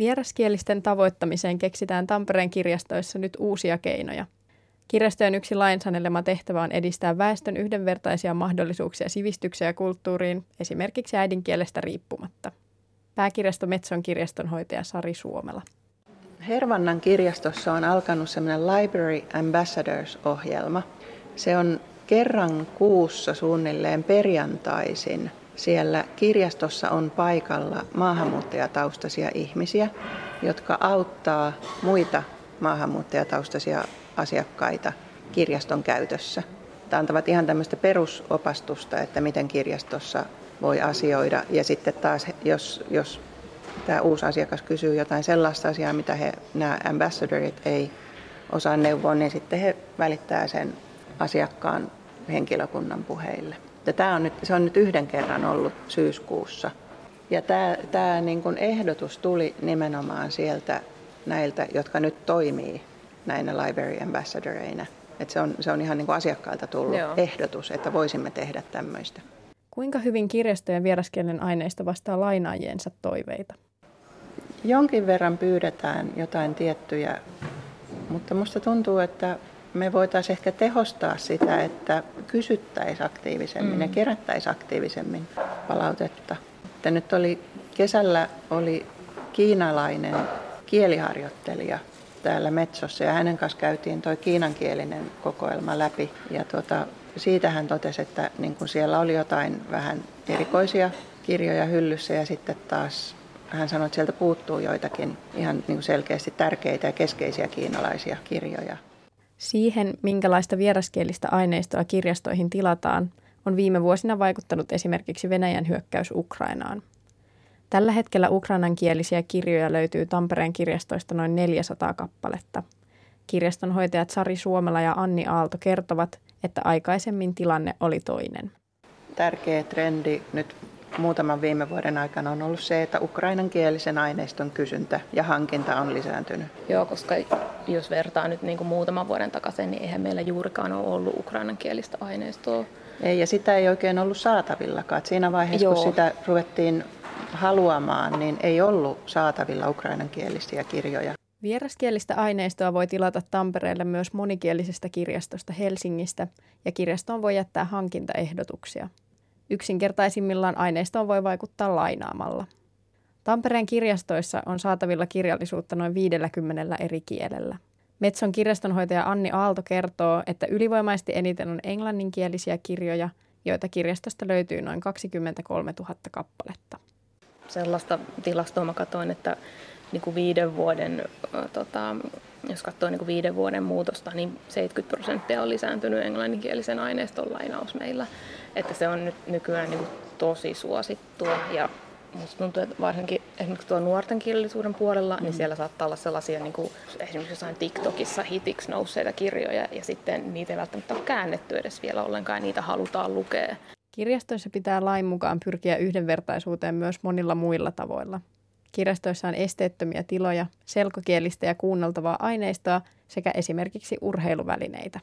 Vieraskielisten tavoittamiseen keksitään Tampereen kirjastoissa nyt uusia keinoja. Kirjastojen yksi lainsanelema tehtävä on edistää väestön yhdenvertaisia mahdollisuuksia sivistykseen ja kulttuuriin, esimerkiksi äidinkielestä riippumatta. Pääkirjasto Metson kirjastonhoitaja Sari Suomela. Hervannan kirjastossa on alkanut semmoinen Library Ambassadors-ohjelma. Se on kerran kuussa suunnilleen perjantaisin. Siellä kirjastossa on paikalla maahanmuuttajataustaisia ihmisiä, jotka auttaa muita maahanmuuttajataustaisia asiakkaita kirjaston käytössä. Tämä antavat ihan tämmöistä perusopastusta, että miten kirjastossa voi asioida. Ja sitten taas, jos, jos tämä uusi asiakas kysyy jotain sellaista asiaa, mitä he, nämä ambassadorit ei osaa neuvoa, niin sitten he välittää sen asiakkaan henkilökunnan puheille. Ja tämä on nyt, se on nyt yhden kerran ollut syyskuussa. Ja tämä, tämä niin kuin ehdotus tuli nimenomaan sieltä näiltä, jotka nyt toimii näinä library ambassadoreina. Että se, on, se on ihan niin kuin asiakkailta tullut Joo. ehdotus, että voisimme tehdä tämmöistä. Kuinka hyvin kirjastojen vieraskielen aineista vastaa lainaajiensa toiveita? Jonkin verran pyydetään jotain tiettyjä, mutta musta tuntuu, että me voitaisiin ehkä tehostaa sitä, että kysyttäisiin aktiivisemmin mm. ja kerättäisiin aktiivisemmin palautetta. Että nyt oli, kesällä oli kiinalainen kieliharjoittelija täällä Metsossa ja hänen kanssa käytiin tuo kiinankielinen kokoelma läpi. Ja tuota, siitä hän totesi, että niin kun siellä oli jotain vähän erikoisia kirjoja hyllyssä ja sitten taas hän sanoi, että sieltä puuttuu joitakin ihan niin selkeästi tärkeitä ja keskeisiä kiinalaisia kirjoja. Siihen, minkälaista vieraskielistä aineistoa kirjastoihin tilataan, on viime vuosina vaikuttanut esimerkiksi Venäjän hyökkäys Ukrainaan. Tällä hetkellä ukrainankielisiä kirjoja löytyy Tampereen kirjastoista noin 400 kappaletta. Kirjastonhoitajat Sari Suomela ja Anni Aalto kertovat, että aikaisemmin tilanne oli toinen. Tärkeä trendi nyt muutaman viime vuoden aikana on ollut se, että ukrainankielisen aineiston kysyntä ja hankinta on lisääntynyt. Joo, koska jos vertaa nyt niin kuin muutaman vuoden takaisin, niin eihän meillä juurikaan ole ollut ukrainankielistä aineistoa. Ei, ja sitä ei oikein ollut saatavillakaan. Et siinä vaiheessa, Joo. kun sitä ruvettiin haluamaan, niin ei ollut saatavilla ukrainankielisiä kirjoja. Vieraskielistä aineistoa voi tilata Tampereelle myös monikielisestä kirjastosta Helsingistä, ja kirjastoon voi jättää hankintaehdotuksia. Yksinkertaisimmillaan aineistoon voi vaikuttaa lainaamalla. Tampereen kirjastoissa on saatavilla kirjallisuutta noin 50 eri kielellä. Metson kirjastonhoitaja Anni Aalto kertoo, että ylivoimaisesti eniten on englanninkielisiä kirjoja, joita kirjastosta löytyy noin 23 000 kappaletta. Sellaista tilastoa mä katsoin, että niin kuin viiden vuoden, tota, jos katsoo niin kuin viiden vuoden muutosta, niin 70 prosenttia on lisääntynyt englanninkielisen aineiston lainaus meillä. Että se on nyt nykyään niin kuin tosi suosittua ja Musta tuntuu, että varsinkin esimerkiksi tuo nuorten kirjallisuuden puolella, niin mm. niin siellä saattaa olla sellaisia niin kuin esimerkiksi jossain TikTokissa hitiksi nousseita kirjoja, ja sitten niitä ei välttämättä ole käännetty edes vielä ollenkaan, ja niitä halutaan lukea. Kirjastoissa pitää lain mukaan pyrkiä yhdenvertaisuuteen myös monilla muilla tavoilla. Kirjastoissa on esteettömiä tiloja, selkokielistä ja kuunneltavaa aineistoa sekä esimerkiksi urheiluvälineitä.